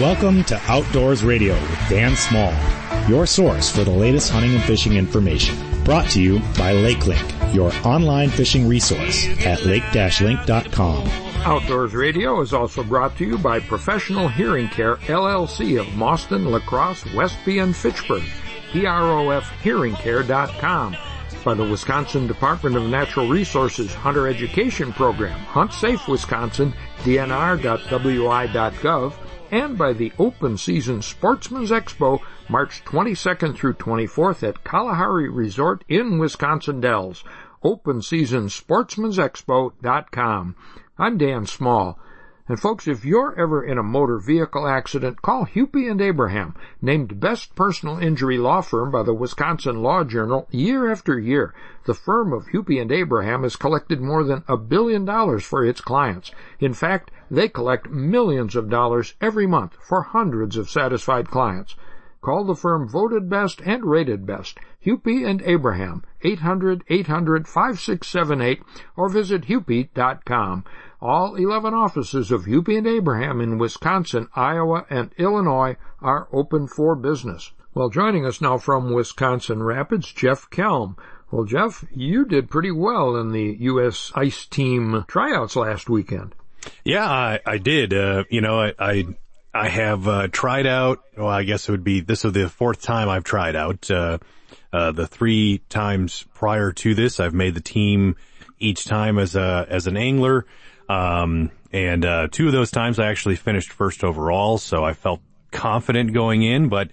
Welcome to Outdoors Radio with Dan Small, your source for the latest hunting and fishing information. Brought to you by LakeLink, your online fishing resource at lake-link.com. Outdoors Radio is also brought to you by Professional Hearing Care LLC of Mauston, La Crosse, Westby, and Fitchburg. PROFHearingCare.com. By the Wisconsin Department of Natural Resources Hunter Education Program, Hunt Safe Wisconsin, dnr.wi.gov, and by the Open Season Sportsman's Expo, March 22nd through 24th at Kalahari Resort in Wisconsin Dells. OpenSeasonSportsman'sExpo.com. I'm Dan Small. And folks, if you're ever in a motor vehicle accident, call Hupy and Abraham, named best personal injury law firm by the Wisconsin Law Journal year after year. The firm of Hupy and Abraham has collected more than a billion dollars for its clients. In fact, they collect millions of dollars every month for hundreds of satisfied clients. Call the firm voted best and rated best, Hupy and Abraham, 800-800-5678, or visit hupy.com. All 11 offices of Hupy and Abraham in Wisconsin, Iowa, and Illinois are open for business. Well, joining us now from Wisconsin Rapids, Jeff Kelm. Well, Jeff, you did pretty well in the U.S. ice team tryouts last weekend. Yeah, I, I did. Uh, you know, I, I, I have, uh, tried out, well, I guess it would be, this is the fourth time I've tried out. Uh, uh, the three times prior to this, I've made the team each time as a, as an angler. Um, and, uh, two of those times I actually finished first overall, so I felt confident going in, but,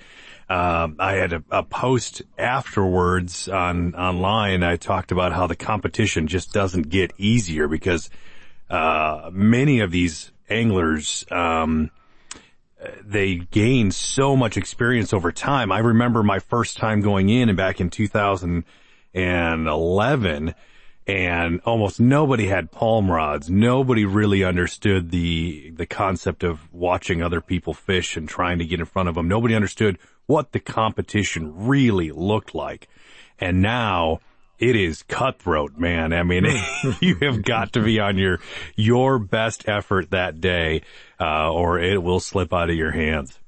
uh, I had a, a, post afterwards on online. I talked about how the competition just doesn't get easier because uh, many of these anglers, um, they gain so much experience over time. I remember my first time going in and back in 2011 and almost nobody had palm rods. Nobody really understood the, the concept of watching other people fish and trying to get in front of them. Nobody understood what the competition really looked like. And now it is cutthroat, man. I mean, you have got to be on your, your best effort that day, uh, or it will slip out of your hands.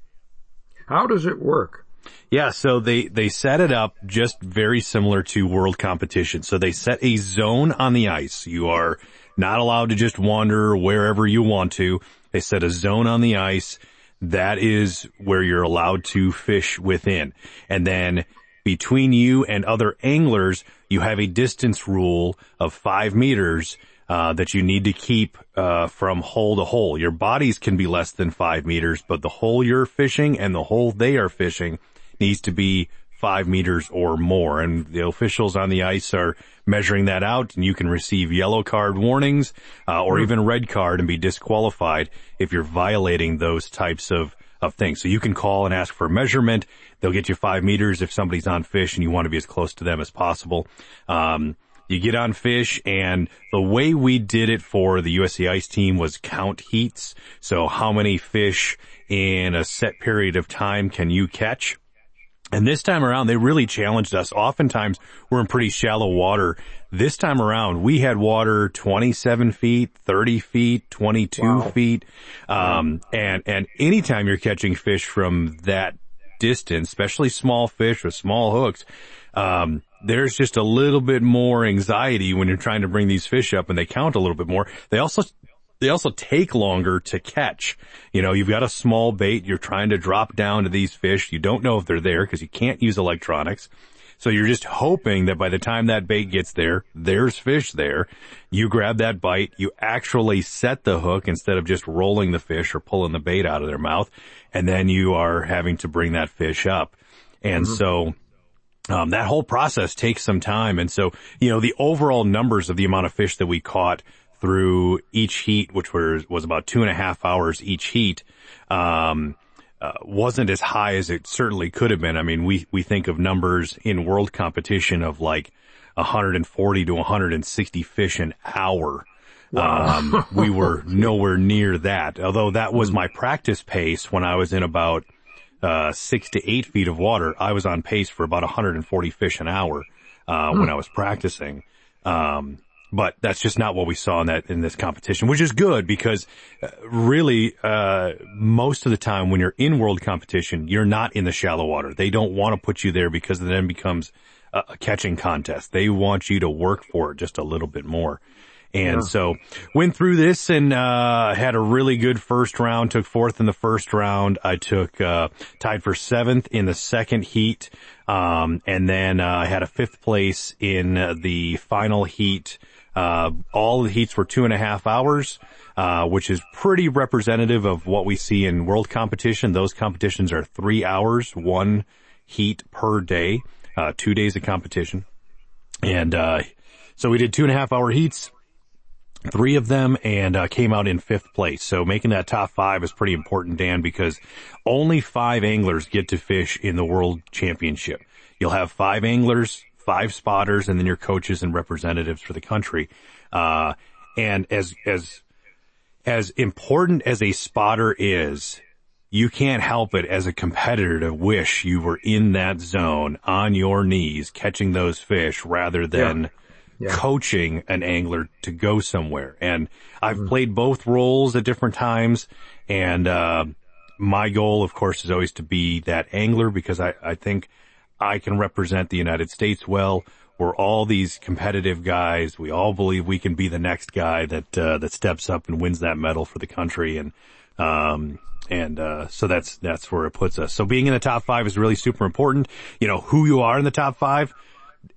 How does it work? Yeah, so they, they set it up just very similar to world competition. So they set a zone on the ice. You are not allowed to just wander wherever you want to. They set a zone on the ice. That is where you're allowed to fish within. And then between you and other anglers, you have a distance rule of five meters uh, that you need to keep uh, from hole to hole. Your bodies can be less than five meters, but the hole you're fishing and the hole they are fishing needs to be five meters or more. And the officials on the ice are measuring that out, and you can receive yellow card warnings uh, or even red card and be disqualified if you're violating those types of of things. So you can call and ask for a measurement. They'll get you five meters if somebody's on fish and you want to be as close to them as possible. Um, you get on fish and the way we did it for the USA Ice team was count heats. So how many fish in a set period of time can you catch? And this time around, they really challenged us. Oftentimes, we're in pretty shallow water. This time around, we had water 27 feet, 30 feet, 22 wow. feet. Um, and, and anytime you're catching fish from that distance, especially small fish with small hooks, um, there's just a little bit more anxiety when you're trying to bring these fish up and they count a little bit more. They also they also take longer to catch. You know, you've got a small bait, you're trying to drop down to these fish, you don't know if they're there because you can't use electronics. So you're just hoping that by the time that bait gets there, there's fish there. You grab that bite, you actually set the hook instead of just rolling the fish or pulling the bait out of their mouth. And then you are having to bring that fish up. And mm-hmm. so um, that whole process takes some time. And so, you know, the overall numbers of the amount of fish that we caught through each heat, which was, was about two and a half hours each heat, um, uh, wasn't as high as it certainly could have been. I mean, we, we think of numbers in world competition of like 140 to 160 fish an hour. Wow. Um, we were nowhere near that, although that was my practice pace when I was in about, uh, six to eight feet of water. I was on pace for about 140 fish an hour, uh, when I was practicing. Um, but that's just not what we saw in that in this competition, which is good because uh, really uh, most of the time when you're in world competition, you're not in the shallow water. They don't want to put you there because it then becomes a, a catching contest. They want you to work for it just a little bit more. And yeah. so went through this and, uh, had a really good first round, took fourth in the first round. I took, uh, tied for seventh in the second heat. Um, and then, uh, I had a fifth place in the final heat, uh, all the heats were two and a half hours, uh, which is pretty representative of what we see in world competition. Those competitions are three hours, one heat per day, uh, two days of competition. And, uh, so we did two and a half hour heats, three of them and uh, came out in fifth place. So making that top five is pretty important, Dan, because only five anglers get to fish in the world championship. You'll have five anglers five spotters and then your coaches and representatives for the country. Uh, and as, as, as important as a spotter is, you can't help it as a competitor to wish you were in that zone on your knees catching those fish rather than yeah. Yeah. coaching an angler to go somewhere. And I've mm. played both roles at different times and, uh, my goal, of course, is always to be that angler because I, I think I can represent the United States well. We're all these competitive guys. We all believe we can be the next guy that uh, that steps up and wins that medal for the country, and um, and uh, so that's that's where it puts us. So being in the top five is really super important. You know who you are in the top five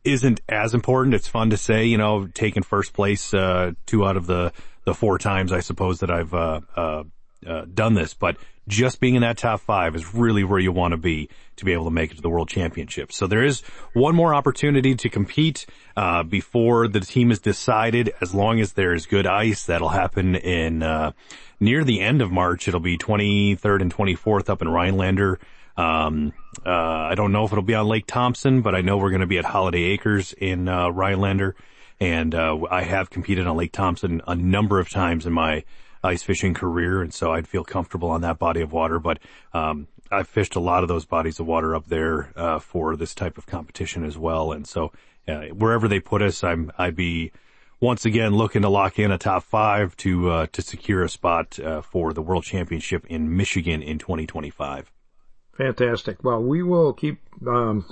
isn't as important. It's fun to say, you know, taking first place uh, two out of the the four times I suppose that I've uh, uh, uh, done this, but just being in that top five is really where you want to be to be able to make it to the world championship. So there is one more opportunity to compete, uh, before the team is decided. As long as there is good ice, that'll happen in, uh, near the end of March. It'll be 23rd and 24th up in Rhinelander. Um, uh, I don't know if it'll be on Lake Thompson, but I know we're going to be at Holiday Acres in, uh, Rhinelander. And, uh, I have competed on Lake Thompson a number of times in my, ice fishing career, and so I'd feel comfortable on that body of water. But um, I've fished a lot of those bodies of water up there uh, for this type of competition as well, and so uh, wherever they put us, I'm I'd be once again looking to lock in a top five to uh, to secure a spot uh, for the World Championship in Michigan in 2025. Fantastic. Well, we will keep um,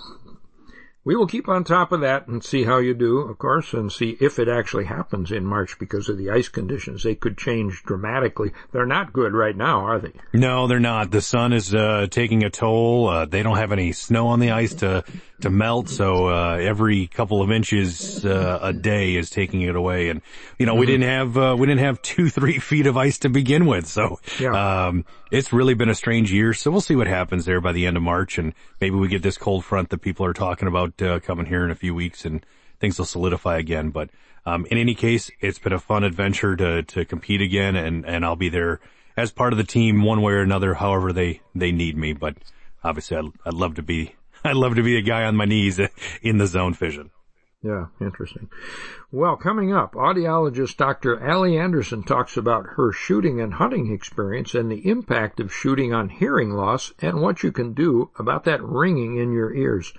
we will keep on top of that and see how you do, of course, and see if it actually happens in March because of the ice conditions. They could change dramatically. They're not good right now, are they? No, they're not. The sun is uh, taking a toll. Uh, they don't have any snow on the ice to to melt, so uh, every couple of inches uh, a day is taking it away. And you know, mm-hmm. we didn't have uh, we didn't have two three feet of ice to begin with, so yeah. um, it's really been a strange year. So we'll see what happens there by the end of March, and maybe we get this cold front that people are talking about uh, coming here in a few weeks, and things will solidify again. But um, in any case, it's been a fun adventure to to compete again, and and I'll be there as part of the team one way or another, however they they need me. But obviously, I'd, I'd love to be I'd love to be a guy on my knees in the zone fishing. Yeah, interesting. Well, coming up, audiologist Dr. Alli Anderson talks about her shooting and hunting experience and the impact of shooting on hearing loss and what you can do about that ringing in your ears.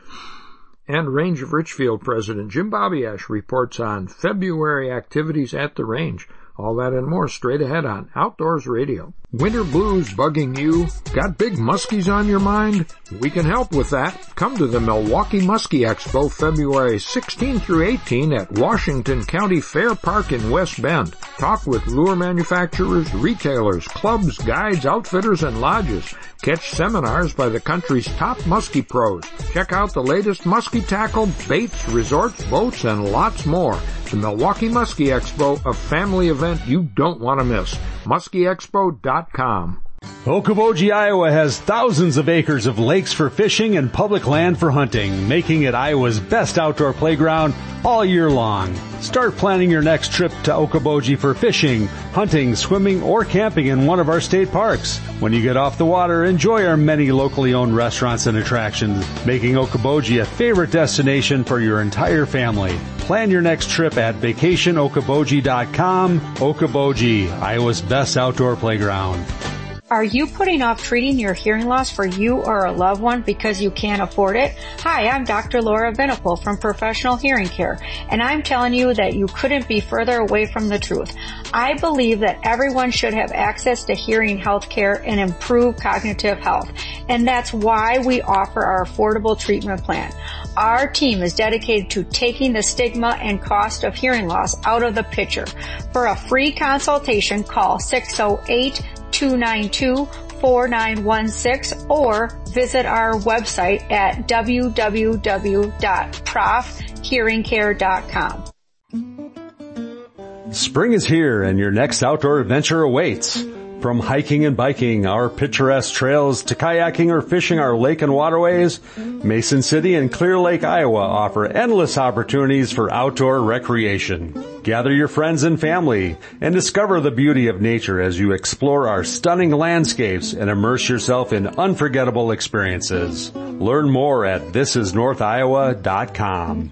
And Range of Richfield President Jim Babiasz reports on February activities at the range. All that and more straight ahead on Outdoors Radio. Winter blues bugging you? Got big muskies on your mind? We can help with that. Come to the Milwaukee Muskie Expo February 16 through 18 at Washington County Fair Park in West Bend. Talk with lure manufacturers, retailers, clubs, guides, outfitters, and lodges. Catch seminars by the country's top muskie pros. Check out the latest muskie tackle, baits, resorts, boats, and lots more. The Milwaukee Muskie Expo, a family event you don't want to miss. MuskieExpo.com. Okoboji, Iowa has thousands of acres of lakes for fishing and public land for hunting, making it Iowa's best outdoor playground all year long. Start planning your next trip to Okoboji for fishing, hunting, swimming, or camping in one of our state parks. When you get off the water, enjoy our many locally owned restaurants and attractions, making Okoboji a favorite destination for your entire family. Plan your next trip at vacationokoboji.com. Okoboji, Iowa's best outdoor playground. Are you putting off treating your hearing loss for you or a loved one because you can't afford it? Hi, I'm Dr. Laura Venipal from Professional Hearing Care, and I'm telling you that you couldn't be further away from the truth. I believe that everyone should have access to hearing health care and improve cognitive health, and that's why we offer our affordable treatment plan. Our team is dedicated to taking the stigma and cost of hearing loss out of the picture. For a free consultation, call 608 292-4916 or visit our website at www.profhearingcare.com. Spring is here and your next outdoor adventure awaits. From hiking and biking our picturesque trails to kayaking or fishing our lake and waterways, Mason City and Clear Lake, Iowa offer endless opportunities for outdoor recreation. Gather your friends and family and discover the beauty of nature as you explore our stunning landscapes and immerse yourself in unforgettable experiences. Learn more at thisisnorthiowa.com.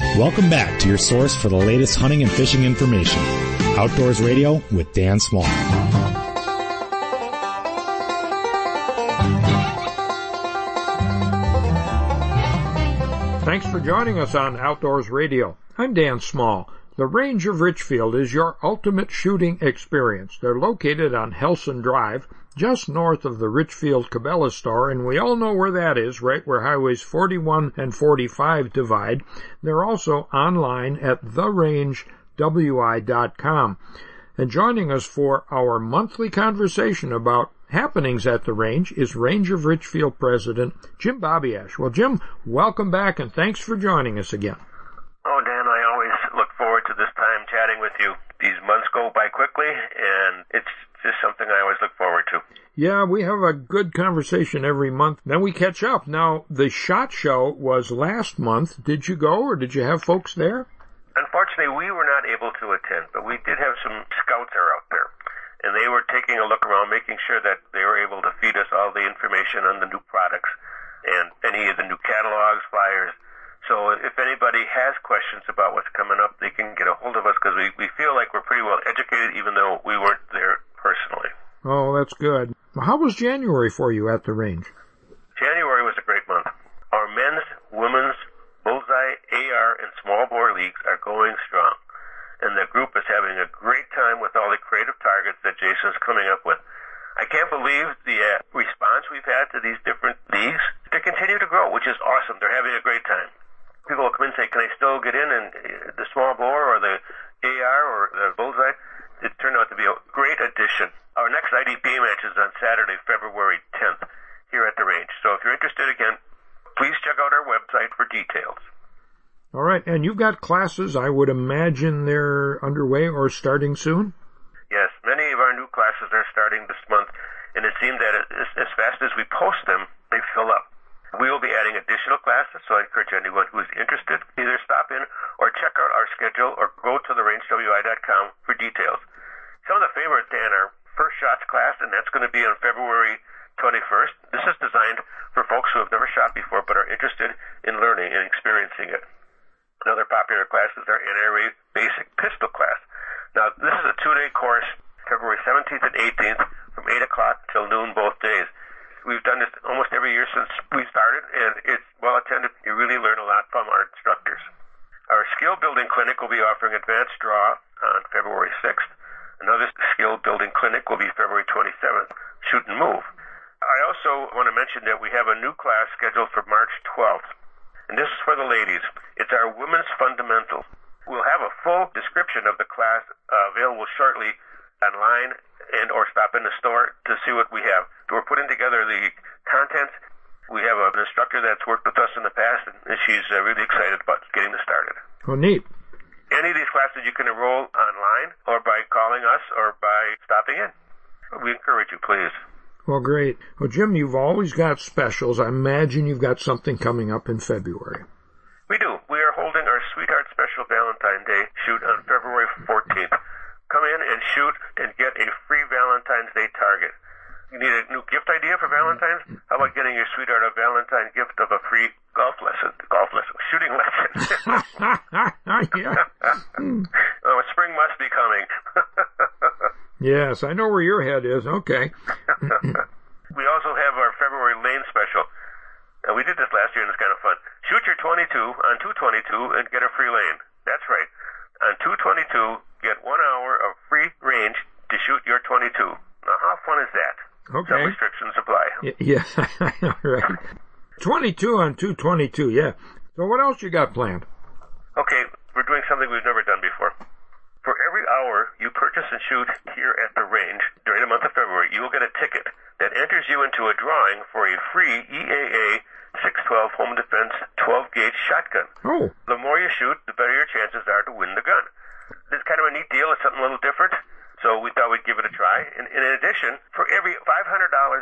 Welcome back to your source for the latest hunting and fishing information. Outdoors Radio with Dan Small. Thanks for joining us on Outdoors Radio. I'm Dan Small. The Range of Richfield is your ultimate shooting experience. They're located on Helson Drive, just north of the Richfield Cabela store, and we all know where that is, right where highways 41 and 45 divide. They're also online at therangewi.com. And joining us for our monthly conversation about happenings at the range is Range of Richfield President Jim Babiasz. Well, Jim, welcome back and thanks for joining us again. Oh, Dan, I always look forward to this time chatting with you. These months go by quickly, and it's something I always look forward to. Yeah, we have a good conversation every month. Then we catch up. Now, the SHOT Show was last month. Did you go, or did you have folks there? Unfortunately, we were not able to attend, but we did have some scouts are out there. And they were taking a look around, making sure that they were able to feed us all the information on the new products and any of the new catalogs, flyers. So if anybody has questions about what's coming up, they can get a hold of us because we, we feel like we're pretty well educated even though we weren't there personally. Oh, that's good. How was January for you at the range? January was a great month. Our men's, women's, bullseye, AR, and small bore leagues are going strong. And the group is having a great time with all the creative targets that Jason's coming up with. I can't believe the uh, response we've had to these different leagues. They continue to grow, which is awesome. They're having a great time. People will come in and say, can I still get in and uh, the small bore or the AR or the bullseye? It turned out to be a great addition. Our next IDP match is on Saturday, February 10th here at the range. So if you're interested again, please check out our website for details. All right, and you've got classes. I would imagine they're underway or starting soon. Yes, many of our new classes are starting this month, and it seems that as, as fast as we post them, they fill up. We will be adding additional classes, so I encourage anyone who is interested either stop in or check out our schedule or go to therangewi.com for details. Some of the favorites, Dan, are First Shots class, and that's going to be on February 21st. This is designed for folks who have never shot before but are interested in learning and experiencing it. Another popular class is our NRA Basic Pistol class. Now, this is a two-day course, February 17th and 18th, from 8 o'clock till noon both days. We've done this almost every year since we started, and it's well attended. You really learn a lot from our instructors. Our skill building clinic will be offering advanced draw on February 6th. Another skill building clinic will be February 27th, shoot and move. I also want to mention that we have a new class scheduled for March 12th and this is for the ladies. It's our Women's Fundamentals. We'll have a full description of the class uh, available shortly online and or stop in the store to see what we have. We're putting together the contents. We have an instructor that's worked with us in the past, and she's uh, really excited about getting this started. Oh, neat. Any of these classes you can enroll online or by calling us or by stopping in. We encourage you, please. Well, great. Well, Jim, you've always got specials. I imagine you've got something coming up in February. We do. We are holding our Sweetheart Special Valentine Day shoot on February 14th. Come in and shoot and get a free Valentine's Day target. You need a new gift idea for Valentine's? How about getting your sweetheart a Valentine gift of a free golf lesson, golf lesson, shooting lesson? oh, spring must be coming. yes, I know where your head is. Okay. we also have our February lane special. Uh, we did this last year and it's kind of fun. Shoot your 22 on 222 and get a free lane. That's right. On 222, get one hour of free range to shoot your 22. Now, how fun is that? Okay. Restrictions apply. Y- yeah, right. 22 on 222, yeah. So what else you got planned? Okay, we're doing something we've never done before. For every hour you purchase and shoot here at the range during the month of February, you will get a ticket that enters you into a drawing for a free EAA 612 Home Defense 12 gauge shotgun. Oh. The more you shoot, the better your chances are to win the gun. It's kind of a neat deal. It's something a little different. So we thought we'd give it a try. And in addition, for every $500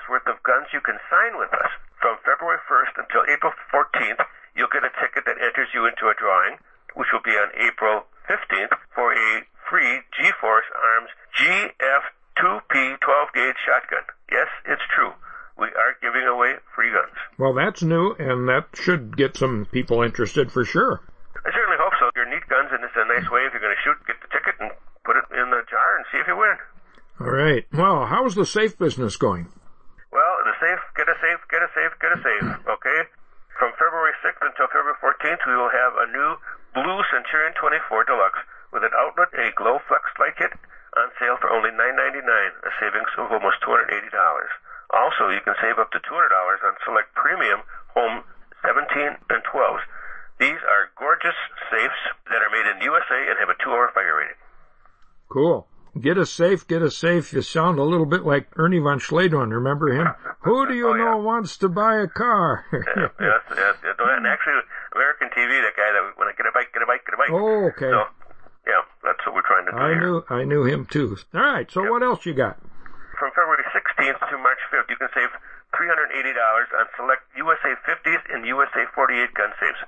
worth of guns you can sign with us from February 1st until April 14th, you'll get a ticket that enters you into a drawing, which will be on April 15th, for a free G-Force Arms GF2P 12 gauge shotgun. Yes, it's true. We are giving away free guns. Well, that's new, and that should get some people interested for sure. I certainly hope so. They're neat guns, and it's a nice way if you're going to shoot, get the ticket and put it in the jar and see if you win. All right. Well, how's the safe business going? Well, the safe, get a safe, get a safe, get a safe, okay? From February 6th until February 14th, we will have a new blue Centurion 24 Deluxe with an outlet, a Glow Flex light kit on sale for only $9.99, a savings of almost $280. Also, you can save up to $200 on select premium home 17 and 12s. These are gorgeous safes that are made in the USA and have a two-hour fire rating. Cool. Get a safe, get a safe. You sound a little bit like Ernie von Schledorn. Remember him? Oh, Who do you Oh, yeah. know wants to buy a car? yes, yes, yes. And actually, American TV, that guy that when I get a bike, get a bike, get a bike. oh, okay. So, yeah, that's what we're trying to do I here. knew, I knew him too. All right. So what else you got? From February 16th to March 5th, you can save $380 on select USA 50s and USA 48 gun safes.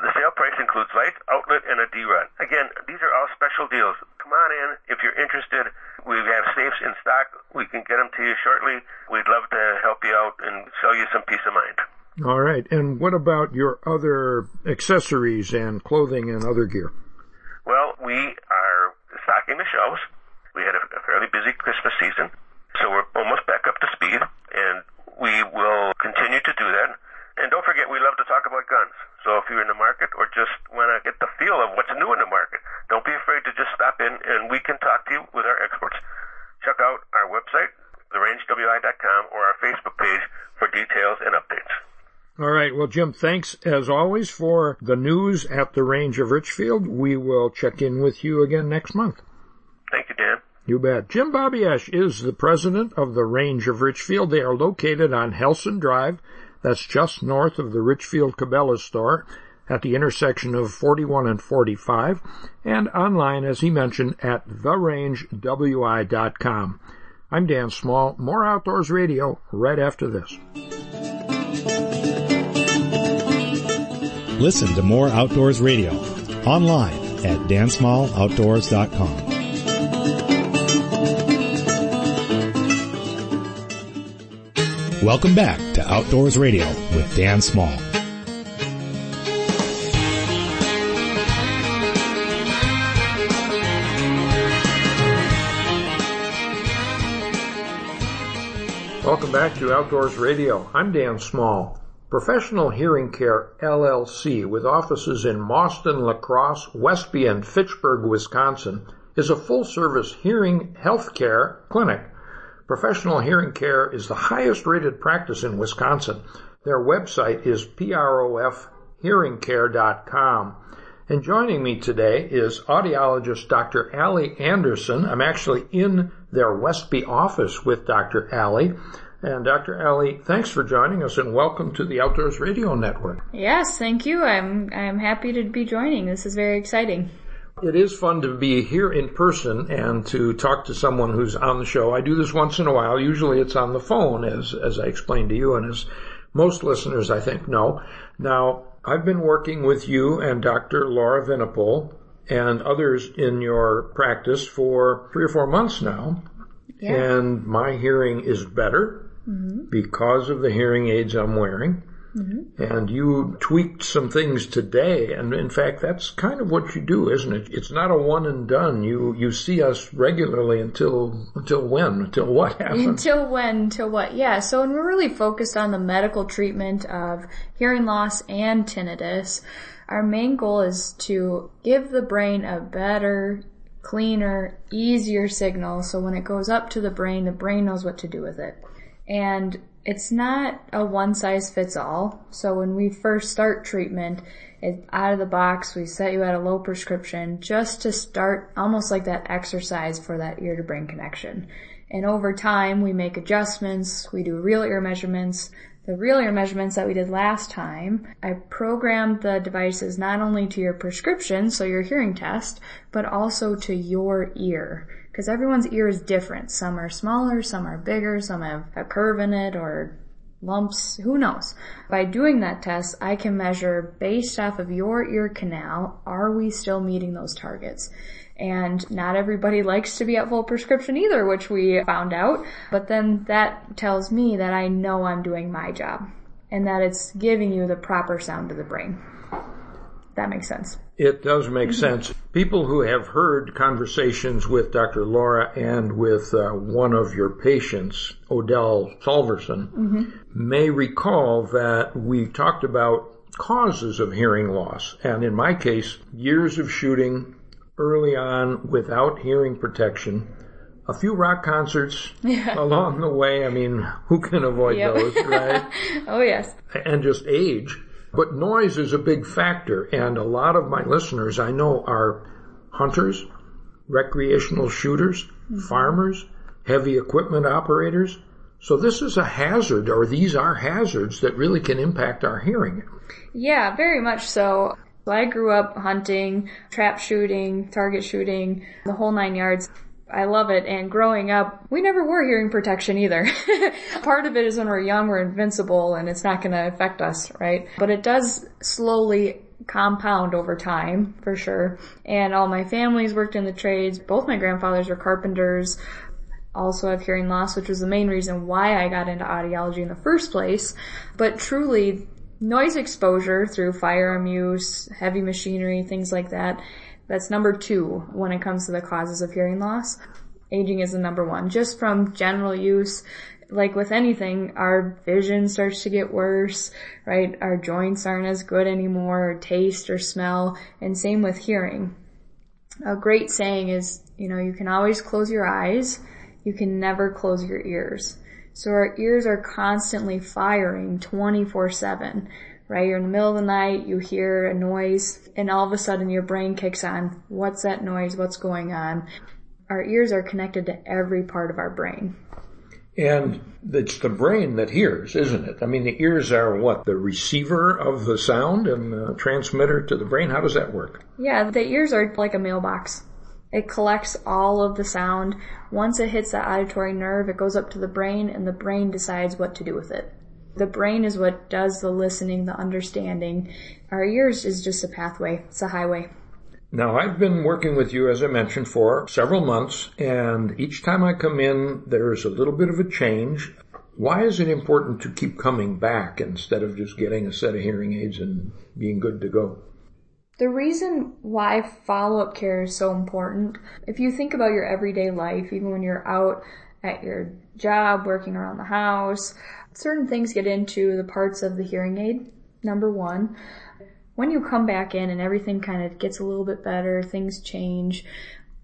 The sale price includes lights, outlet, and a D-rod. Again, these are all special deals. Come on in if you're interested. We have safes in stock. We can get them to you shortly. We'd love to help you out and sell you some peace of mind. All right. And what about your other accessories and clothing and other gear? Well, we are stocking the shelves. We had a, a fairly busy Christmas season, so we're almost back up to speed, and we will continue to do that. And don't forget, we love to talk about guns. So if you're in the market or just want to get the feel of what's new in the market, don't be afraid to just stop in and we can talk to you with our experts. Check out our website, therangewi.com, or our Facebook page for details and updates. All right. Well, Jim, thanks as always for the news at the range of Richfield. We will check in with you again next month. Thank you, Dan. You bet. Jim Babiasz is the president of the Range of Richfield. They are located on Helson Drive. That's just north of the Richfield Cabela's store at the intersection of 41 and 45 and online, as he mentioned, at therangewi.com. I'm Dan Small. More Outdoors Radio right after this. Listen to more Outdoors Radio online at dansmalloutdoors.com. Welcome back to Outdoors Radio with Dan Small. Welcome back to Outdoors Radio. I'm Dan Small. Professional Hearing Care LLC, with offices in Mauston, La Crosse, Westby, and Fitchburg, Wisconsin, is a full-service hearing health care clinic. Professional Hearing Care is the highest rated practice in Wisconsin. Their website is profhearingcare.com. And joining me today is audiologist Dr. Alli Anderson. I'm actually in their Westby office with Dr. Alli. And Dr. Alli, thanks for joining us and welcome to the Outdoors Radio Network. Yes, thank you. I'm I'm happy to be joining. This is very exciting. It is fun to be here in person and to talk to someone who's on the show. I do this once in a while. Usually it's on the phone as, as I explained to you and as most listeners I think know. Now, I've been working with you and Dr. Laura Vinipol and others in your practice for three or four months now. Yeah. And my hearing is better mm-hmm. because of the hearing aids I'm wearing. Mm-hmm. And you tweaked some things today, and in fact, that's kind of what you do, isn't it? It's not a one and done. You you see us regularly until until when? Until what happens? Until when? Until what? Yeah. So, and we're really focused on the medical treatment of hearing loss and tinnitus. Our main goal is to give the brain a better, cleaner, easier signal. So when it goes up to the brain, the brain knows what to do with it. And it's not a one size fits all. So when we first start treatment, out of the box, we set you at a low prescription just to start almost like that exercise for that ear to brain connection. And over time, we make adjustments, we do real ear measurements. The real ear measurements that we did last time, I programmed the devices not only to your prescription, so your hearing test, but also to your ear because everyone's ear is different. Some are smaller, some are bigger, some have a curve in it or lumps, who knows. By doing that test, I can measure based off of your ear canal, are we still meeting those targets? And not everybody likes to be at full prescription either, which we found out. But then that tells me that I know I'm doing my job and that it's giving you the proper sound to the brain. That makes sense. It does make mm-hmm. sense. People who have heard conversations with Dr. Laura and with uh, one of your patients, Odell Solverson, mm-hmm. may recall that we talked about causes of hearing loss. And in my case, years of shooting early on without hearing protection, a few rock concerts yeah. along the way. I mean, who can avoid yep. those, right? oh, yes. And just age. But noise is a big factor, and a lot of my listeners I know are hunters, recreational shooters, mm-hmm. farmers, heavy equipment operators. So this is a hazard, or these are hazards that really can impact our hearing. Yeah, very much so. I grew up hunting, trap shooting, target shooting, the whole nine yards. I love it. And growing up, we never wore hearing protection either. Part of it is when we're young, we're invincible and it's not going to affect us, right? But it does slowly compound over time, for sure. And all my families worked in the trades. Both my grandfathers were carpenters. Also have hearing loss, which was the main reason why I got into audiology in the first place. But truly, noise exposure through firearm use, heavy machinery, things like that, that's number two when it comes to the causes of hearing loss. Aging is the number one. Just from general use, like with anything, our vision starts to get worse, right? Our joints aren't as good anymore, or taste or smell, and same with hearing. A great saying is, you know, you can always close your eyes, you can never close your ears. So our ears are constantly firing 24-7 right? You're in the middle of the night, you hear a noise, and all of a sudden your brain kicks on. What's that noise? What's going on? Our ears are connected to every part of our brain. And it's the brain that hears, isn't it? I mean, the ears are what? The receiver of the sound and the transmitter to the brain? How does that work? Yeah, the ears are like a mailbox. It collects all of the sound. Once it hits the auditory nerve, it goes up to the brain and the brain decides what to do with it. The brain is what does the listening, the understanding. Our ears is just a pathway. It's a highway. Now, I've been working with you, as I mentioned, for several months, and each time I come in, there's a little bit of a change. Why is it important to keep coming back instead of just getting a set of hearing aids and being good to go? The reason why follow-up care is so important, if you think about your everyday life, even when you're out at your job, working around the house, certain things get into the parts of the hearing aid. Number one, when you come back in and everything kind of gets a little bit better, things change.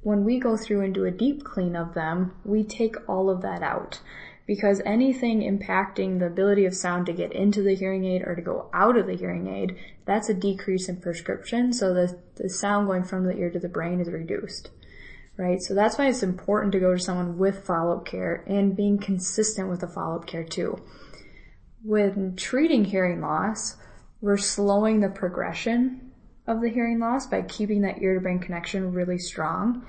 When we go through and do a deep clean of them, we take all of that out because anything impacting the ability of sound to get into the hearing aid or to go out of the hearing aid, that's a decrease in prescription. So the, the sound going from the ear to the brain is reduced right? So that's why it's important to go to someone with follow-up care and being consistent with the follow-up care too. When treating hearing loss, we're slowing the progression of the hearing loss by keeping that ear to brain connection really strong.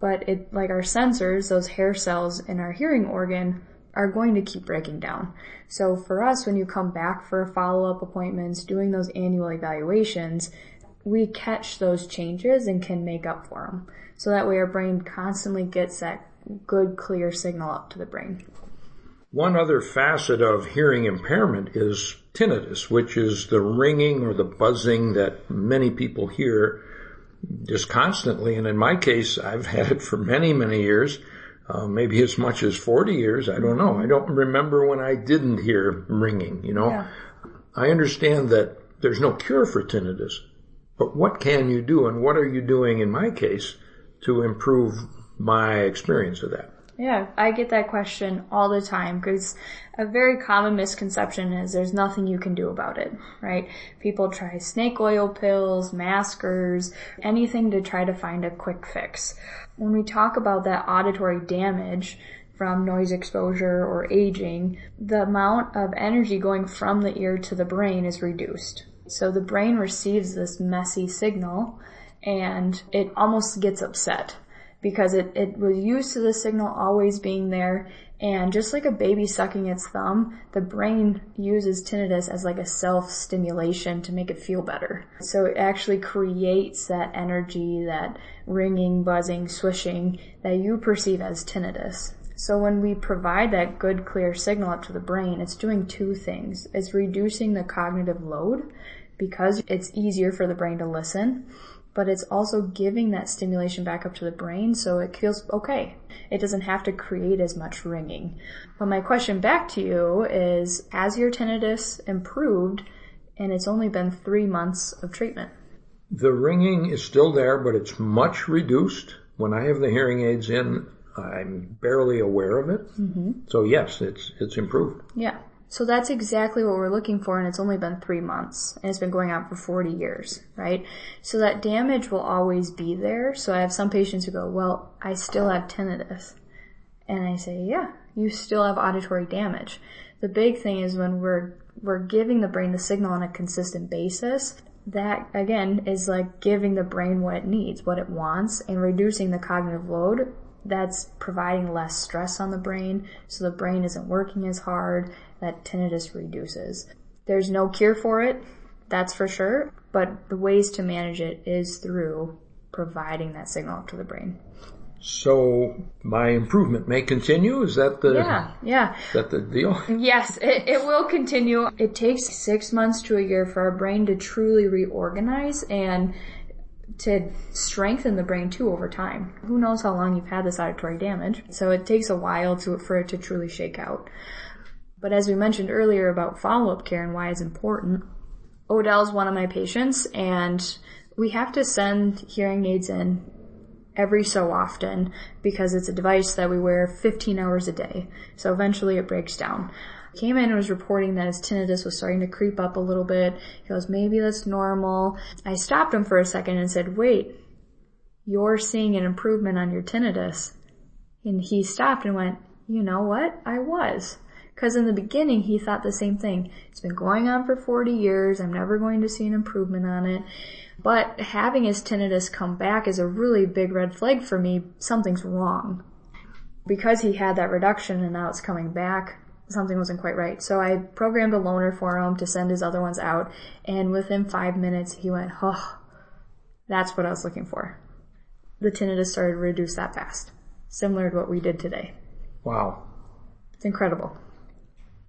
But it, like our sensors, those hair cells in our hearing organ are going to keep breaking down. So for us, when you come back for follow-up appointments, doing those annual evaluations, we catch those changes and can make up for them. So that way our brain constantly gets that good clear signal up to the brain. One other facet of hearing impairment is tinnitus, which is the ringing or the buzzing that many people hear just constantly. And in my case, I've had it for many, many years, uh, maybe as much as 40 years. I don't know. I don't remember when I didn't hear ringing, you know. Yeah. I understand that there's no cure for tinnitus, but what can you do and what are you doing in my case to improve my experience of that? Yeah, I get that question all the time because a very common misconception is there's nothing you can do about it, right? People try snake oil pills, maskers, anything to try to find a quick fix. When we talk about that auditory damage, from noise exposure or aging, the amount of energy going from the ear to the brain is reduced. So the brain receives this messy signal and it almost gets upset because it, it was used to the signal always being there. And just like a baby sucking its thumb, the brain uses tinnitus as like a self-stimulation to make it feel better. So it actually creates that energy, that ringing, buzzing, swishing that you perceive as tinnitus. So when we provide that good clear signal up to the brain, it's doing two things. It's reducing the cognitive load because it's easier for the brain to listen but it's also giving that stimulation back up to the brain so it feels okay. It doesn't have to create as much ringing. But my question back to you is, has your tinnitus improved and it's only been three months of treatment? The ringing is still there, but it's much reduced. When I have the hearing aids in, I'm barely aware of it. Mm-hmm. So yes, it's it's improved. Yeah. So that's exactly what we're looking for and it's only been three months and it's been going on for 40 years, right? So that damage will always be there. So I have some patients who go, well, I still have tinnitus. And I say, yeah, you still have auditory damage. The big thing is when we're, we're giving the brain the signal on a consistent basis, that again is like giving the brain what it needs, what it wants, and reducing the cognitive load that's providing less stress on the brain, so the brain isn't working as hard, that tinnitus reduces. There's no cure for it, that's for sure, but the ways to manage it is through providing that signal up to the brain. So my improvement may continue. Is that the yeah yeah that the deal? Yes, it, it will continue. It takes six months to a year for our brain to truly reorganize and to strengthen the brain too over time. Who knows how long you've had this auditory damage? So it takes a while to, for it to truly shake out. But as we mentioned earlier about follow-up care and why it's important, Odell's one of my patients and we have to send hearing aids in every so often because it's a device that we wear 15 hours a day. So eventually it breaks down came in and was reporting that his tinnitus was starting to creep up a little bit. He goes, maybe that's normal. I stopped him for a second and said, wait, you're seeing an improvement on your tinnitus. And he stopped and went, you know what? I was. Cause in the beginning he thought the same thing. It's been going on for 40 years. I'm never going to see an improvement on it. But having his tinnitus come back is a really big red flag for me. Something's wrong. Because he had that reduction and now it's coming back, something wasn't quite right. So I programmed a loaner for him to send his other ones out, and within five minutes he went, oh, that's what I was looking for. The tinnitus started to reduce that fast, similar to what we did today. Wow. It's incredible.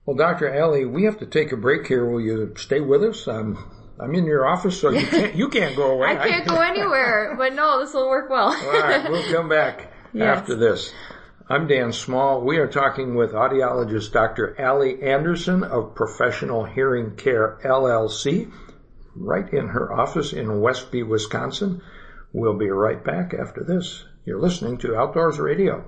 Well, Dr. Alli, we have to take a break here. Will you stay with us? I'm, I'm in your office, so you can't, you can't go away. I can't go anywhere, but no, this will work well. All right, we'll come back yes. after this. I'm Dan Small. We are talking with audiologist Dr. Alli Anderson of Professional Hearing Care LLC, right in her office in Westby, Wisconsin. We'll be right back after this. You're listening to Outdoors Radio.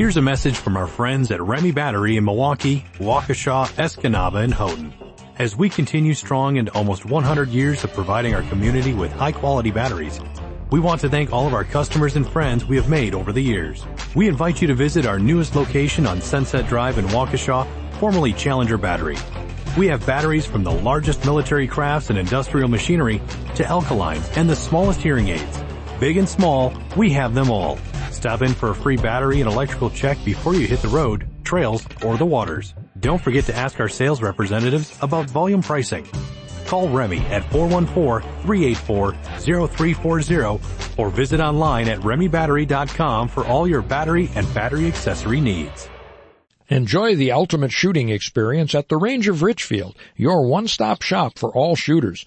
Here's a message from our friends at Remy Battery in Milwaukee, Waukesha, Escanaba, and Houghton. As we continue strong into almost 100 years of providing our community with high quality batteries, we want to thank all of our customers and friends we have made over the years. We invite you to visit our newest location on Sunset Drive in Waukesha, formerly Challenger Battery. We have batteries from the largest military crafts and industrial machinery to alkalines and the smallest hearing aids. Big and small, we have them all. Stop in for a free battery and electrical check before you hit the road, trails, or the waters. Don't forget to ask our sales representatives about volume pricing. Call Remy at 414-384-0340 or visit online at remybattery.com for all your battery and battery accessory needs. Enjoy the ultimate shooting experience at the Range of Richfield, your one-stop shop for all shooters.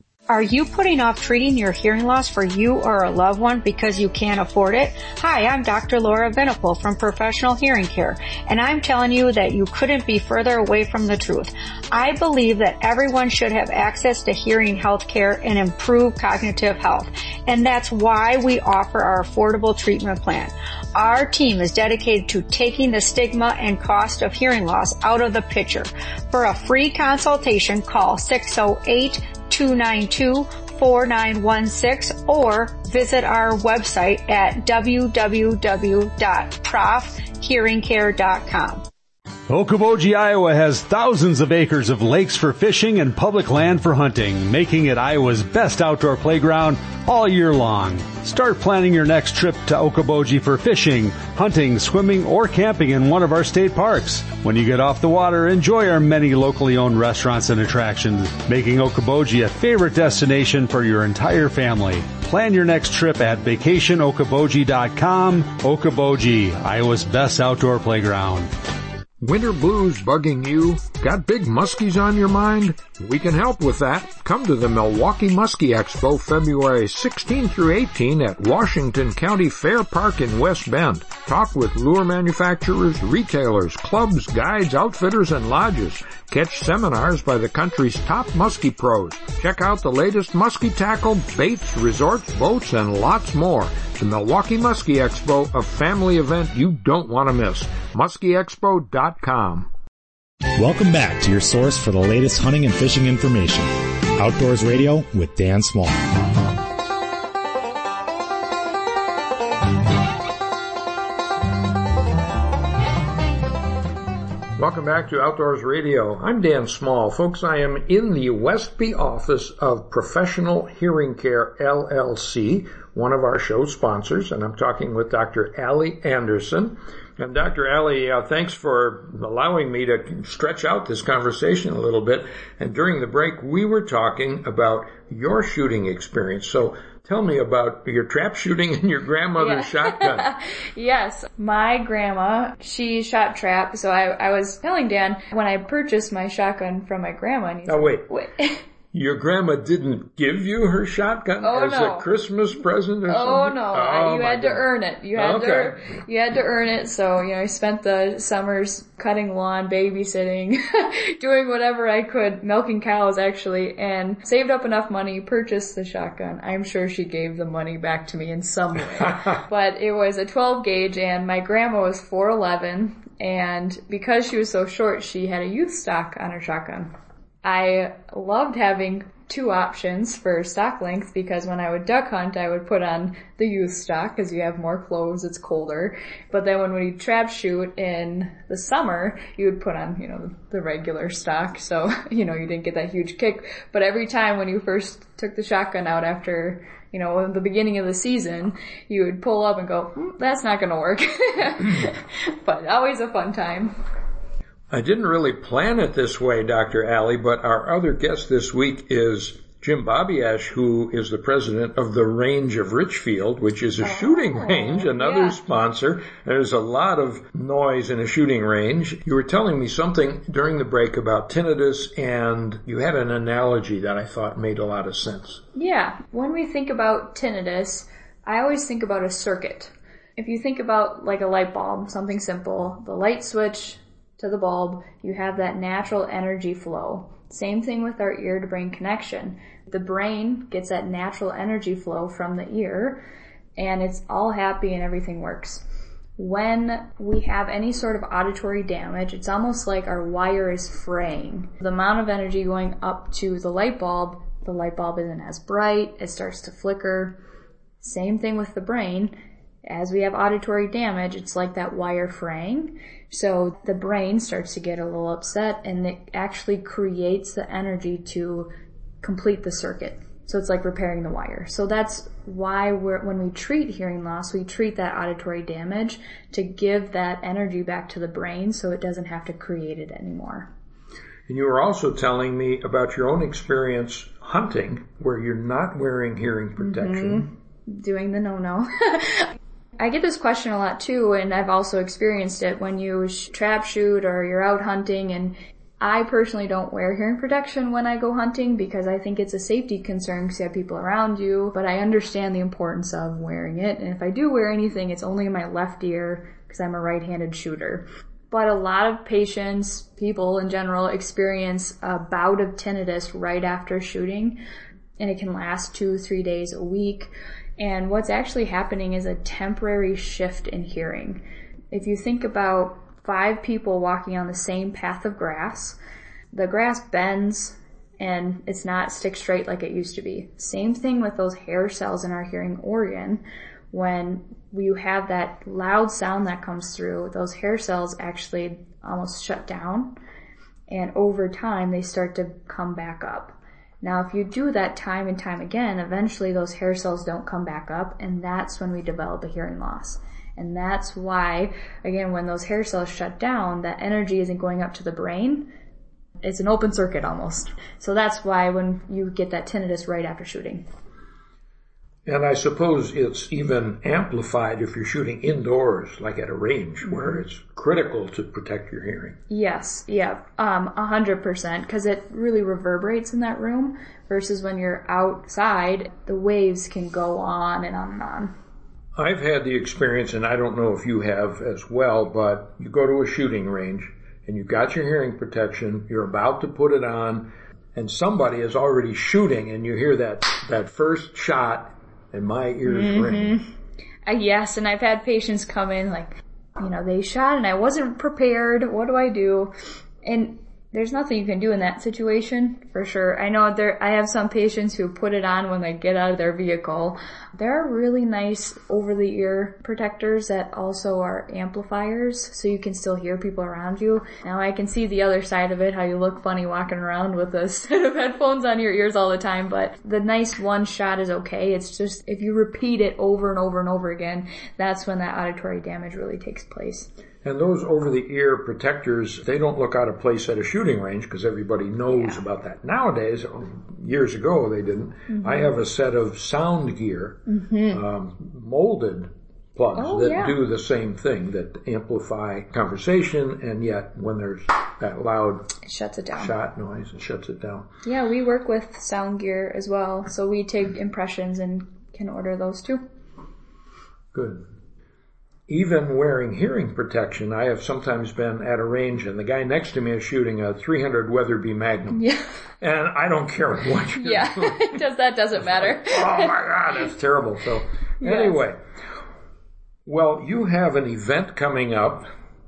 Are you putting off treating your hearing loss for you or a loved one because you can't afford it? Hi, I'm Dr. Laura Venable from Professional Hearing Care, and I'm telling you that you couldn't be further away from the truth. I believe that everyone should have access to hearing health care and improve cognitive health, and that's why we offer our affordable treatment plan. Our team is dedicated to taking the stigma and cost of hearing loss out of the picture. For a free consultation, call 608 292-4916 or visit our website at www.profhearingcare.com. Okoboji, Iowa has thousands of acres of lakes for fishing and public land for hunting, making it Iowa's best outdoor playground all year long. Start planning your next trip to Okoboji for fishing, hunting, swimming, or camping in one of our state parks. When you get off the water, enjoy our many locally owned restaurants and attractions, making Okoboji a favorite destination for your entire family. Plan your next trip at vacationokoboji.com. Okoboji, Iowa's best outdoor playground. Winter blues bugging you? Got big muskies on your mind? We can help with that. Come to the Milwaukee Muskie Expo February 16 through 18 at Washington County Fair Park in West Bend. Talk with lure manufacturers, retailers, clubs, guides, outfitters, and lodges. Catch seminars by the country's top muskie pros. Check out the latest muskie tackle, baits, resorts, boats, and lots more. The Milwaukee Muskie Expo, a family event you don't want to miss. MuskieExpo.com. Welcome back to your source for the latest hunting and fishing information. Outdoors Radio with Dan Small. Welcome back to Outdoors Radio. I'm Dan Small. Folks, I am in the Westby office of Professional Hearing Care LLC, one of our show sponsors, and I'm talking with Dr. Alli Anderson. And Dr. Alli, uh, thanks for allowing me to stretch out this conversation a little bit. And during the break, we were talking about your shooting experience. So tell me about your trap shooting and your grandmother's shotgun. yes, my grandma, she shot trap. So I, I was telling Dan when I purchased my shotgun from my grandma. And he oh, wait. wait. Your grandma didn't give you her shotgun Oh, as no. a Christmas present or Oh something? no, Oh, no, you had to earn it. You had Okay. to, you had to earn it. So, you know, I spent the summers cutting lawn, babysitting, doing whatever I could, milking cows actually, and saved up enough money, purchased the shotgun. I'm sure she gave the money back to me in some way. but it was a 12 gauge and my grandma was 4'11 and because she was so short, she had a youth stock on her shotgun. I loved having two options for stock length because when I would duck hunt, I would put on the youth stock because you have more clothes, it's colder. But then when we trap shoot in the summer, you would put on, you know, the regular stock. So, you know, you didn't get that huge kick. But every time when you first took the shotgun out after, you know, the beginning of the season, you would pull up and go, "Hmm, that's not gonna work. but always a fun time. I didn't really plan it this way, Dr. Alli, but our other guest this week is Jim Babiasz, who is the president of the Range of Richfield, which is a oh, shooting range, another yeah. sponsor. There's a lot of noise in a shooting range. You were telling me something during the break about tinnitus, and you had an analogy that I thought made a lot of sense. Yeah, when we think about tinnitus, I always think about a circuit. If you think about like a light bulb, something simple, the light switch to the bulb, you have that natural energy flow. Same thing with our ear to brain connection. The brain gets that natural energy flow from the ear and it's all happy and everything works. When we have any sort of auditory damage, it's almost like our wire is fraying. The amount of energy going up to the light bulb, the light bulb isn't as bright, it starts to flicker. Same thing with the brain. As we have auditory damage, it's like that wire fraying. So the brain starts to get a little upset and it actually creates the energy to complete the circuit. So it's like repairing the wire. So that's why we're, when we treat hearing loss, we treat that auditory damage to give that energy back to the brain so it doesn't have to create it anymore. And you were also telling me about your own experience hunting where you're not wearing hearing protection. Mm-hmm. Doing the no-no. I get this question a lot too, and I've also experienced it when you trap shoot or you're out hunting and I personally don't wear hearing protection when I go hunting because I think it's a safety concern because you have people around you, but I understand the importance of wearing it. And if I do wear anything, it's only in my left ear because I'm a right-handed shooter. But a lot of patients, people in general, experience a bout of tinnitus right after shooting and it can last two, three days a week. And what's actually happening is a temporary shift in hearing. If you think about five people walking on the same path of grass. The grass bends and it's not stick straight like it used to be. Same thing with those hair cells in our hearing organ. When you have that loud sound that comes through, those hair cells actually almost shut down and over time they start to come back up. Now if you do that time and time again, eventually those hair cells don't come back up and that's when we develop a hearing loss. And that's why, again, when those hair cells shut down, that energy isn't going up to the brain. It's an open circuit almost. So that's why when you get that tinnitus right after shooting. And I suppose it's even amplified if you're shooting indoors, like at a range, mm-hmm. where it's critical to protect your hearing. Yes, yeah, um, a hundred percent, because it really reverberates in that room. Versus when you're outside, the waves can go on and on and on. I've had the experience, and I don't know if you have as well, but you go to a shooting range and you've got your hearing protection, you're about to put it on, and somebody is already shooting, and you hear that, that first shot, and my ears mm-hmm. ring. Uh, yes, and I've had patients come in like, you know, they shot and I wasn't prepared. What do I do? And there's nothing you can do in that situation for sure. I know there, I have some patients who put it on when they get out of their vehicle. There are really nice over the ear protectors that also are amplifiers so you can still hear people around you. Now I can see the other side of it, how you look funny walking around with a set of headphones on your ears all the time, but the nice one shot is okay. It's just if you repeat it over and over and over again, that's when that auditory damage really takes place. And those over-the-ear protectors, they don't look out of place at a shooting range because everybody knows yeah. about that. Nowadays, years ago they didn't. Mm-hmm. I have a set of sound gear, mm-hmm. um, molded plugs oh, that yeah. do the same thing, that amplify conversation, and yet when there's that loud it shuts it down. shot noise, it shuts it down. Yeah, we work with sound gear as well, so we take impressions and can order those too. Good even wearing hearing protection, I have sometimes been at a range and the guy next to me is shooting a 300 Weatherby Magnum. Yeah. And I don't care what you're yeah. doing. Does that doesn't matter. oh my God, that's terrible. So yes. anyway, well, you have an event coming up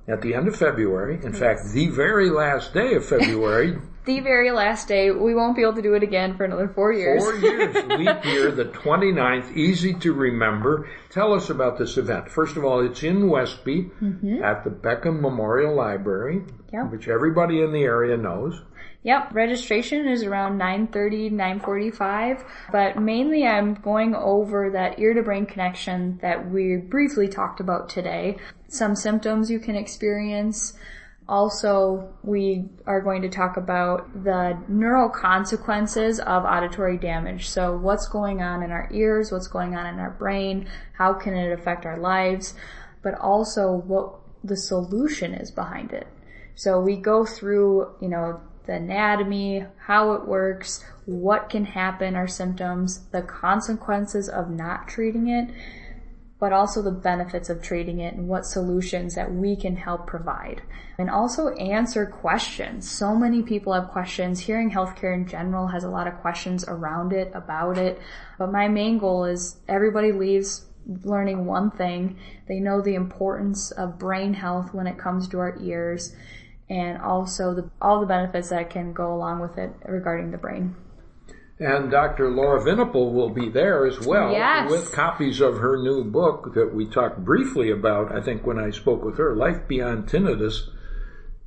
at the end of February. In yes. fact, the very last day of February. the very last day. We won't be able to do it again for another four years. Four years. Leap year, the 29th. Easy to remember. Tell us about this event. First of all, it's in Westby mm-hmm. at the Bekkum Memorial Library, yep. which everybody in the area knows. Yep, registration is around 9.30, 9.45, but mainly I'm going over that ear to brain connection that we briefly talked about today. Some symptoms you can experience, also, we are going to talk about the neural consequences of auditory damage. So what's going on in our ears, what's going on in our brain, how can it affect our lives, but also what the solution is behind it. So we go through, you know, the anatomy, how it works, what can happen, our symptoms, the consequences of not treating it, but also the benefits of trading it and what solutions that we can help provide. And also answer questions. So many people have questions. Hearing healthcare in general has a lot of questions around it, about it. But my main goal is everybody leaves learning one thing. They know the importance of brain health when it comes to our ears and also the, all the benefits that can go along with it regarding the brain. And Dr. Laura Venable will be there as well yes. with copies of her new book that we talked briefly about, I think, when I spoke with her, Life Beyond Tinnitus.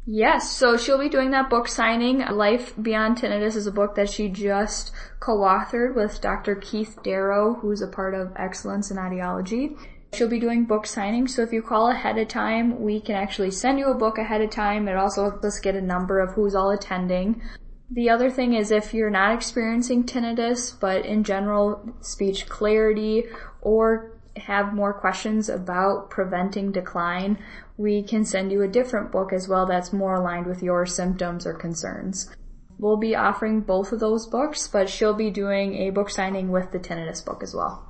Yes, so she'll be doing that book signing. Life Beyond Tinnitus is a book that she just co-authored with Dr. Keith Darrow, who's a part of Excellence in Audiology. She'll be doing book signings, so if you call ahead of time, we can actually send you a book ahead of time. It also helps us get a number of who's all attending. The other thing is if you're not experiencing tinnitus, but in general speech clarity or have more questions about preventing decline, we can send you a different book as well that's more aligned with your symptoms or concerns. We'll be offering both of those books, but she'll be doing a book signing with the tinnitus book as well.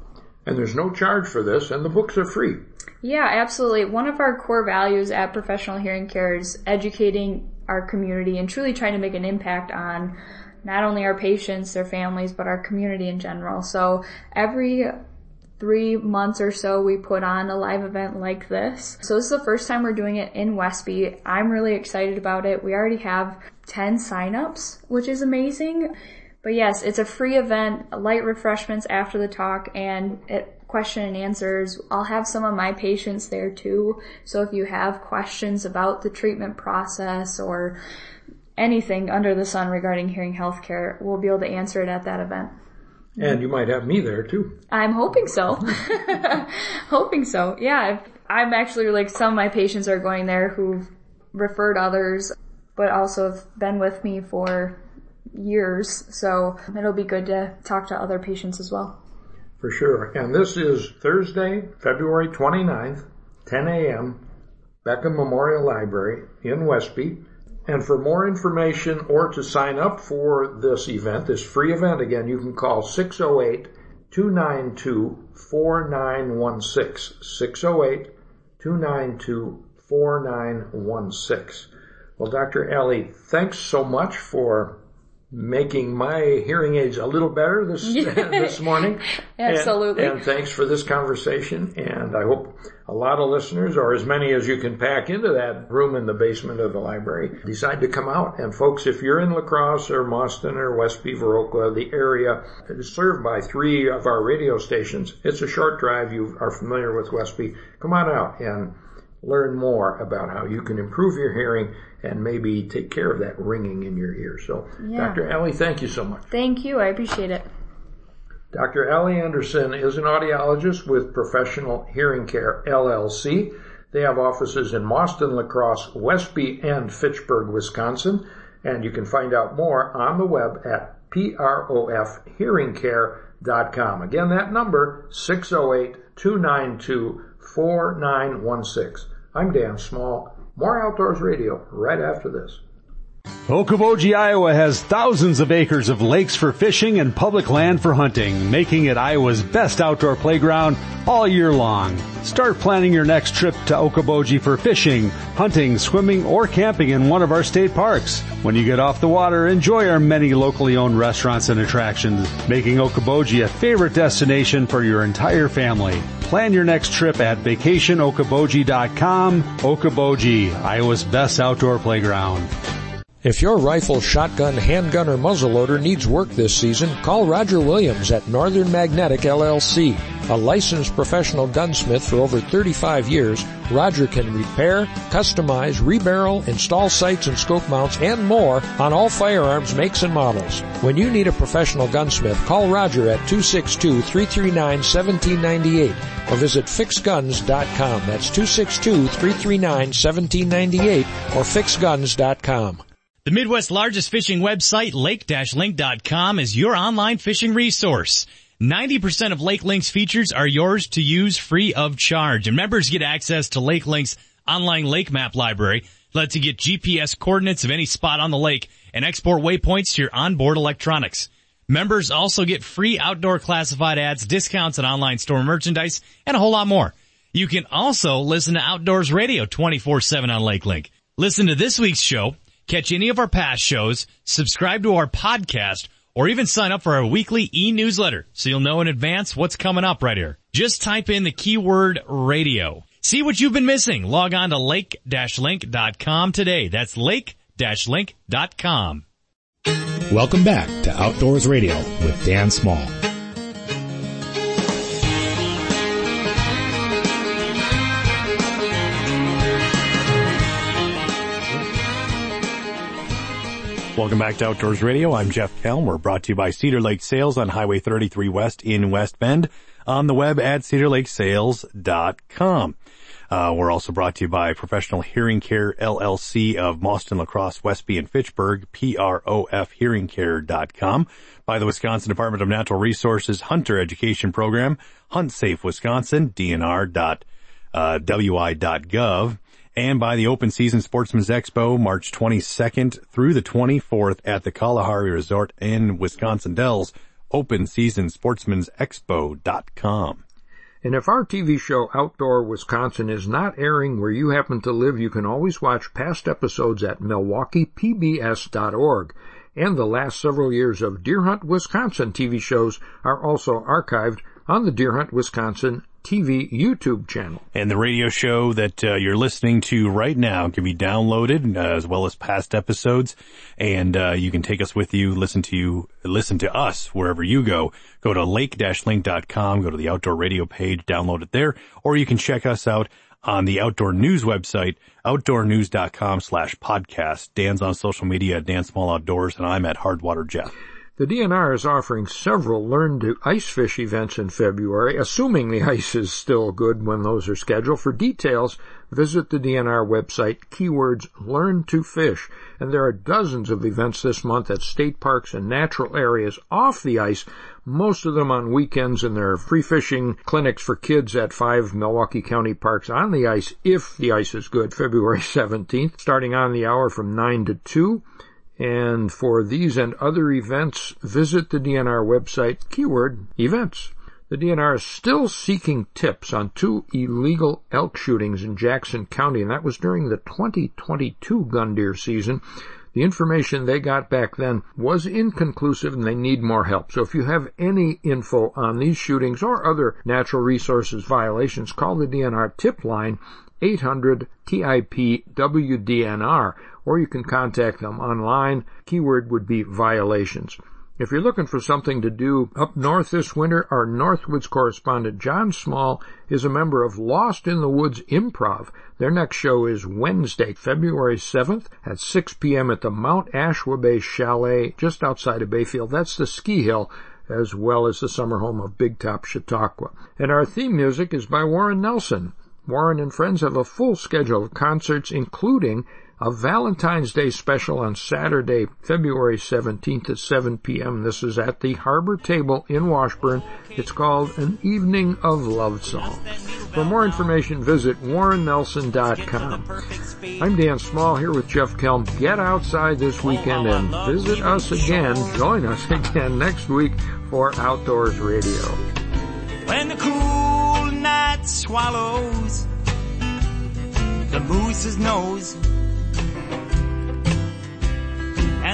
And there's no charge for this, and the books are free. Yeah, absolutely. One of our core values at Professional Hearing Care is educating our community and truly trying to make an impact on not only our patients, their families, but our community in general. So every three months or so we put on a live event like this. So this is the first time we're doing it in Westby. I'm really excited about it. We already have 10 signups, which is amazing. But yes, it's a free event, light refreshments after the talk and it question and answers. I'll have some of my patients there too. So if you have questions about the treatment process or anything under the sun regarding hearing healthcare, we'll be able to answer it at that event. And you might have me there too. I'm hoping so. hoping so. Yeah. I'm actually like some of my patients are going there who've referred others, but also have been with me for years. So it'll be good to talk to other patients as well for sure. And this is Thursday, February 29th, 10 a.m., Bekkum Memorial Library in Westby. And for more information or to sign up for this event, this free event again, you can call 608 292 4916. 608 292 4916. Well, Dr. Alli, thanks so much for making my hearing aids a little better this this morning. Absolutely. And, and, thanks for this conversation. And I hope a lot of listeners, or as many as you can pack into that room in the basement of the library, decide to come out. And folks, if you're in La Crosse or Mauston or Westby, Viroqua, uh, the area is served by three of our radio stations. It's a short drive. You are familiar with Westby. Come on out and learn more about how you can improve your hearing and maybe take care of that ringing in your ear. So, yeah. Dr. Alli, thank you so much. Thank you. I appreciate it. Dr. Alli Anderson is an audiologist with Professional Hearing Care LLC. They have offices in Mauston, La Crosse, Westby, and Fitchburg, Wisconsin. And you can find out more on the web at profhearingcare.com. Again, that number, 608-292-4916. I'm Dan Small. More Outdoors Radio right after this. Okoboji, Iowa has thousands of acres of lakes for fishing and public land for hunting, making it Iowa's best outdoor playground all year long. Start planning your next trip to Okoboji for fishing, hunting, swimming, or camping in one of our state parks. When you get off the water, enjoy our many locally owned restaurants and attractions, making Okoboji a favorite destination for your entire family. Plan your next trip at vacationokoboji.com. Okoboji, Iowa's best outdoor playground. If your rifle, shotgun, handgun, or muzzleloader needs work this season, call Roger Williams at Northern Magnetic LLC. A licensed professional gunsmith for over 35 years, Roger can repair, customize, rebarrel, install sights and scope mounts, and more on all firearms makes and models. When you need a professional gunsmith, call Roger at 262-339-1798 or visit fixguns.com. That's 262-339-1798 or fixguns.com. The Midwest's largest fishing website, lake-link.com is your online fishing resource. 90% of Lake Link's features are yours to use free of charge. And members get access to Lake Link's online lake map library. Lets you get GPS coordinates of any spot on the lake and export waypoints to your onboard electronics. Members also get free outdoor classified ads, discounts on online store merchandise, and a whole lot more. You can also listen to Outdoors Radio 24-7 on LakeLink. Listen to this week's show, catch any of our past shows, subscribe to our podcast, or even sign up for our weekly e-newsletter so you'll know in advance what's coming up right here. Just type in the keyword radio. See what you've been missing. Log on to lake-link.com today. That's lake-link.com. Welcome back to Outdoors Radio with Dan Small. Welcome back to Outdoors Radio. I'm Jeff Kelm. We're brought to you by Cedar Lake Sales on Highway 33 West in West Bend on the web at cedarlakesales.com. Uh, we're also brought to you by Professional Hearing Care LLC of Mauston, La Crosse, Westby, and Fitchburg, PROFhearingcare.com, by the Wisconsin Department of Natural Resources Hunter Education Program, Hunt Safe Wisconsin, DNR.wi.gov, and by the Open Season Sportsman's Expo, March 22nd through the 24th at the Kalahari Resort in Wisconsin Dells, OpenSeasonSportsman'sExpo.com. And if our TV show Outdoor Wisconsin is not airing where you happen to live, you can always watch past episodes at milwaukeepbs.org. And the last several years of Deer Hunt Wisconsin TV shows are also archived on the Deer Hunt Wisconsin TV YouTube channel. And the radio show that uh, you're listening to right now can be downloaded uh, as well as past episodes. And uh, you can take us with you, listen to you, listen to us wherever you go. Go to lake-link.com, go to the outdoor radio page, download it there, or you can check us out on the outdoor news website, outdoornews.com slash podcast. Dan's on social media at Dan Small Outdoors and I'm at Hardwater Jeff. The DNR is offering several Learn to Ice Fish events in February, assuming the ice is still good when those are scheduled. For details, visit the DNR website, keywords Learn to Fish. And there are dozens of events this month at state parks and natural areas off the ice, most of them on weekends, and there are free fishing clinics for kids at five Milwaukee County parks on the ice, if the ice is good, February 17th, starting on the hour from 9 to 2. And for these and other events, visit the DNR website, keyword events. The DNR is still seeking tips on two illegal elk shootings in Jackson County, and that was during the 2022 gun deer season. The information they got back then was inconclusive and they need more help. So if you have any info on these shootings or other natural resources violations, call the DNR tip line 800 TIP WDNR or you can contact them online. Keyword would be violations. If you're looking for something to do up north this winter, our Northwoods correspondent John Small is a member of Lost in the Woods Improv. Their next show is Wednesday, February 7th at 6 p.m. at the Mount Ashwabay Chalet just outside of Bayfield. That's the ski hill as well as the summer home of Big Top Chautauqua. And our theme music is by Warren Nelson. Warren and friends have a full schedule of concerts including a Valentine's Day special on Saturday, February 17th at 7 p.m. This is at the Harbor Table in Washburn. It's called An Evening of Love Song. For more information, visit warrennelson.com. I'm Dan Small here with Jeff Kelm. Get outside this weekend and visit us again. Join us again next week for Outdoors Radio. When the cool night swallows the moose's nose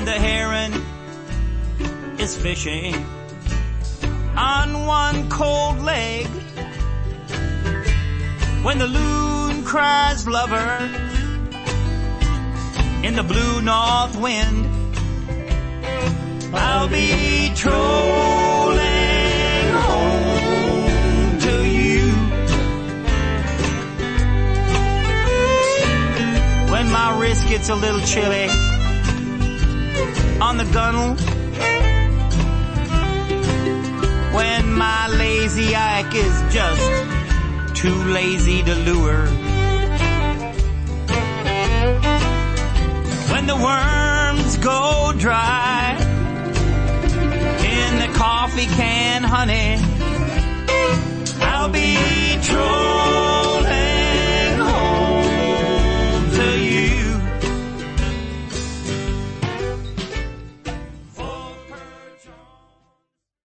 and the heron is fishing on one cold leg. When the loon cries lover in the blue north wind, I'll be trolling home to you. When my wrist gets a little chilly, on the gunnel. When my lazy Ike is just too lazy to lure. When the worms go dry in the coffee can, honey, I'll be